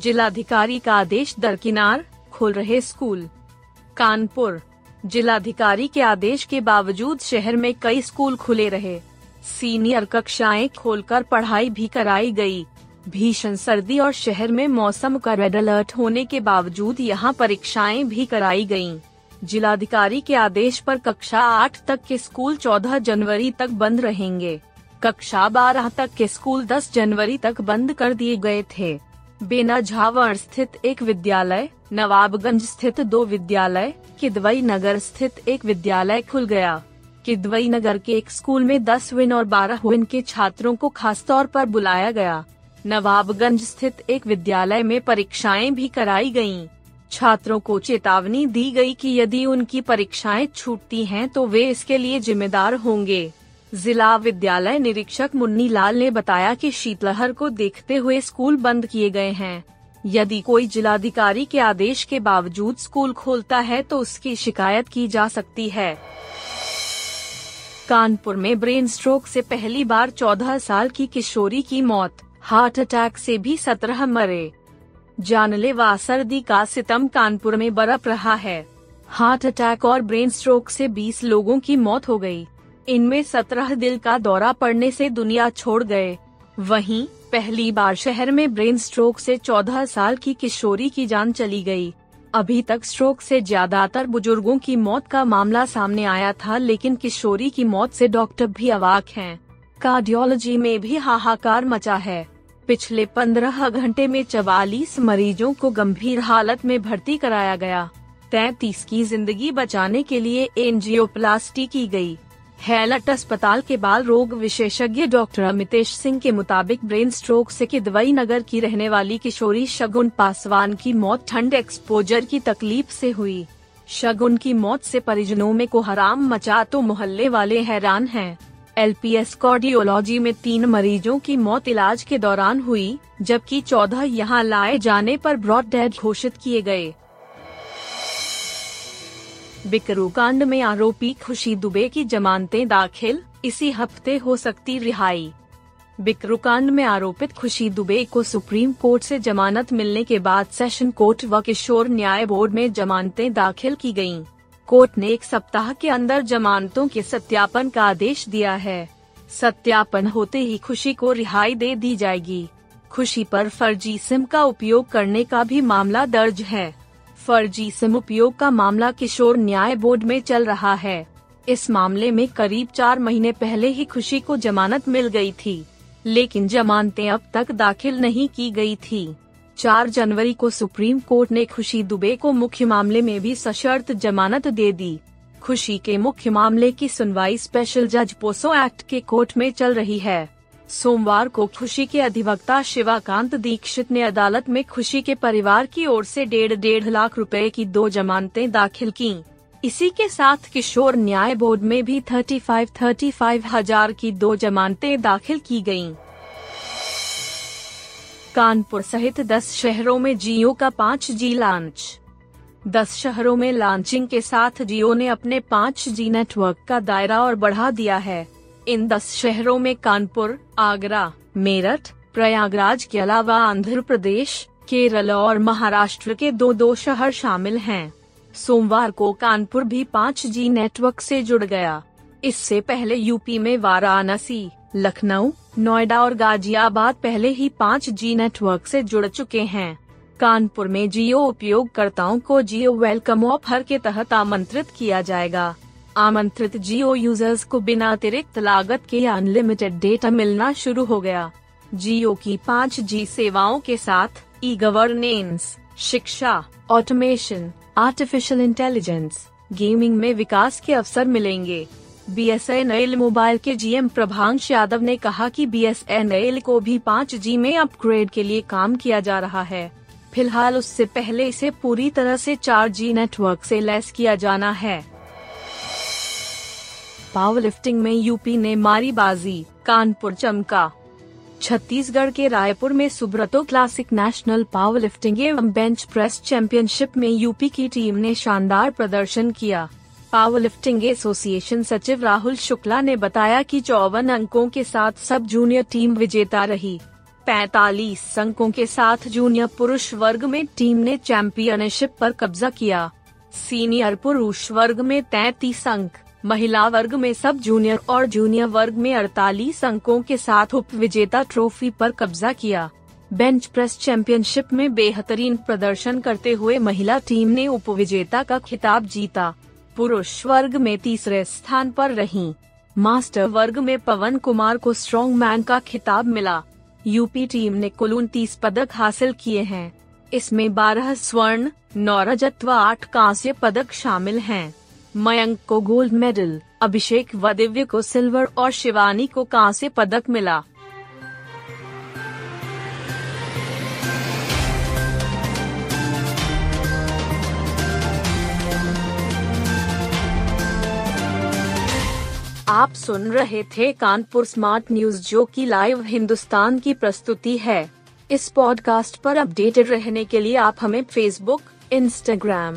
जिलाधिकारी का आदेश दरकिनार, खोल रहे स्कूल कानपुर, जिलाधिकारी के आदेश के बावजूद शहर में कई स्कूल खुले रहे सीनियर कक्षाएँ खोलकर पढ़ाई भी कराई गई। भीषण सर्दी और शहर में मौसम का रेड अलर्ट होने के बावजूद यहाँ परीक्षाएँ भी कराई गयीं। जिलाधिकारी के आदेश पर कक्षा आठ तक के स्कूल 14 जनवरी तक बंद रहेंगे कक्षा बारह तक के स्कूल 10 जनवरी तक बंद कर दिए गए थे बेना झावर स्थित एक विद्यालय, नवाबगंज स्थित दो विद्यालय, किदवई नगर स्थित एक विद्यालय खुल गया। किदवई नगर के एक स्कूल में 10 विन और 12 विन के छात्रों को खास तौर पर बुलाया गया। नवाबगंज स्थित एक विद्यालय में परीक्षाएँ भी कराई गयीं। छात्रों को चेतावनी दी गई कि यदि उनकी परीक्षाएँ छूटती हैं तो वे इसके लिए जिम्मेदार होंगे। जिला विद्यालय निरीक्षक मुन्नी लाल ने बताया कि शीतलहर को देखते हुए स्कूल बंद किए गए हैं। यदि कोई जिलाधिकारी के आदेश के बावजूद स्कूल खोलता है तो उसकी शिकायत की जा सकती है। कानपुर में ब्रेन स्ट्रोक से पहली बार 14 साल की किशोरी की मौत, हार्ट अटैक से भी 17 मरे। जानलेवा सर्दी का सितम कानपुर में बरप रहा है। हार्ट अटैक और ब्रेन स्ट्रोक से 20 लोगों की मौत हो गई। इनमें 17 दिल का दौरा पड़ने से दुनिया छोड़ गए वहीं, पहली बार शहर में ब्रेन स्ट्रोक से 14 साल की किशोरी की जान चली गई। अभी तक स्ट्रोक से ज़्यादातर बुज़ुर्गों की मौत का मामला सामने आया था, लेकिन किशोरी की मौत से डॉक्टर भी अवाक हैं। कार्डियोलॉजी में भी हाहाकार मचा है पिछले 15 घंटे में चवालीस मरीजों को गंभीर हालत में भर्ती कराया गया तैतीस की ज़िंदगी बचाने के लिए एनजियोप्लास्टी की गई। हैलट अस्पताल के बाल रोग विशेषज्ञ डॉक्टर अमितेश सिंह के मुताबिक ब्रेन स्ट्रोक से किदवई नगर की रहने वाली किशोरी शगुन पासवान की मौत ठंड एक्सपोजर की तकलीफ़ से हुई शगुन की मौत से परिजनों में को हराम मचा तो मोहल्ले वाले हैरान हैं। एलपीएस कार्डियोलॉजी में तीन मरीजों की मौत इलाज के दौरान हुई, जबकि चौदह यहाँ लाए जाने पर ब्रॉड डेड घोषित किए गए बिकरू कांड में आरोपी खुशी दुबे की जमानतें दाखिल, इसी हफ़्ते हो सकती रिहाई। बिकरू कांड में आरोपित खुशी दुबे को सुप्रीम कोर्ट से जमानत मिलने के बाद सेशन कोर्ट व किशोर न्याय बोर्ड में जमानतें दाखिल की गयीं। कोर्ट ने एक सप्ताह के अंदर जमानतों के सत्यापन का आदेश दिया है। सत्यापन होते ही खुशी को रिहाई दे दी जाएगी। खुशी पर फर्जी सिम का उपयोग करने का भी मामला दर्ज है। फर्जी सिम उपयोग का मामला किशोर न्याय बोर्ड में चल रहा है। इस मामले में करीब चार महीने पहले ही खुशी को जमानत मिल गई थी, लेकिन जमानतें अब तक दाखिल नहीं की गई थी। चार जनवरी को सुप्रीम कोर्ट ने खुशी दुबे को मुख्य मामले में भी सशर्त जमानत दे दी। खुशी के मुख्य मामले की सुनवाई स्पेशल जज पोसो एक्ट के कोर्ट में चल रही है। सोमवार को खुशी के अधिवक्ता शिवाकांत दीक्षित ने अदालत में खुशी के परिवार की ओर से डेढ़ डेढ़ लाख रुपए की दो जमानतें दाखिल की। इसी के साथ किशोर न्याय बोर्ड में भी थर्टी फाइव थर्टी फाइव हज़ार की दो जमानतें दाखिल की गई कानपुर सहित दस शहरों में जियो का पाँच जी लॉन्च। दस शहरों में लॉन्चिंग के साथ जियो ने अपने पाँच जी नेटवर्क का दायरा और बढ़ा दिया है। इन दस शहरों में कानपुर, आगरा, मेरठ, प्रयागराज के अलावा आंध्र प्रदेश, केरल और महाराष्ट्र के दो दो शहर शामिल हैं। सोमवार को कानपुर भी 5G नेटवर्क से जुड़ गया। इससे पहले यूपी में वाराणसी, लखनऊ, नोएडा और गाजियाबाद पहले ही 5G नेटवर्क से जुड़ चुके हैं। कानपुर में जियो उपयोगकर्ताओं को जियो वेलकम ऑफ़र के तहत आमंत्रित किया जाएगा। आमंत्रित जियो यूज़र्स को बिना अतिरिक्त लागत के अनलिमिटेड डेटा मिलना शुरू हो गया। जियो की पाँच जी सेवाओं के साथ ई गवर्नेंस शिक्षा ऑटोमेशन आर्टिफिशियल इंटेलिजेंस गेमिंग में विकास के अवसर मिलेंगे। B S N L mobile के जीएम प्रभांश यादव ने कहा कि बी एस एन एल को भी पाँच जी में अपग्रेड के लिए काम किया जा रहा है। फ़िलहाल उससे पहले इसे पूरी तरह से 4G नेटवर्क से लैस किया जाना है। पावर लिफ्टिंग में यूपी ने मारी बाजी, कानपुर चमका। छत्तीसगढ़ के रायपुर में Subroto classic national power lifting एवं बेंच प्रेस चैंपियनशिप में यूपी की टीम ने शानदार प्रदर्शन किया। पावर लिफ्टिंग एसोसिएशन सचिव राहुल शुक्ला ने बताया कि चौवन अंकों के साथ सब जूनियर टीम विजेता रही। 45 अंकों के साथ जूनियर पुरुष वर्ग में टीम ने चैंपियनशिप पर कब्जा किया। सीनियर पुरुष वर्ग में 33 अंक। महिला वर्ग में सब जूनियर और जूनियर वर्ग में 48 अंकों के साथ उप विजेता ट्रॉफी पर कब्जा किया। बेंच प्रेस चैंपियनशिप में बेहतरीन प्रदर्शन करते हुए महिला टीम ने उप विजेता का खिताब जीता। पुरुष वर्ग में तीसरे स्थान पर रही। मास्टर वर्ग में पवन कुमार को स्ट्रॉन्ग मैन का खिताब मिला। यूपी टीम ने कुल उनतीस पदक हासिल किए हैं। इसमें 12 स्वर्ण, नौ रजत व आठ कांस्य पदक शामिल हैं। मयंक को गोल्ड मेडल, अभिषेक व दिव्य को सिल्वर और शिवानी को कांस्य पदक मिला? आप सुन रहे थे कानपुर स्मार्ट न्यूज़, जो की लाइव हिंदुस्तान की प्रस्तुति है। इस पॉडकास्ट पर अपडेटेड रहने के लिए आप हमें फेसबुक इंस्टाग्राम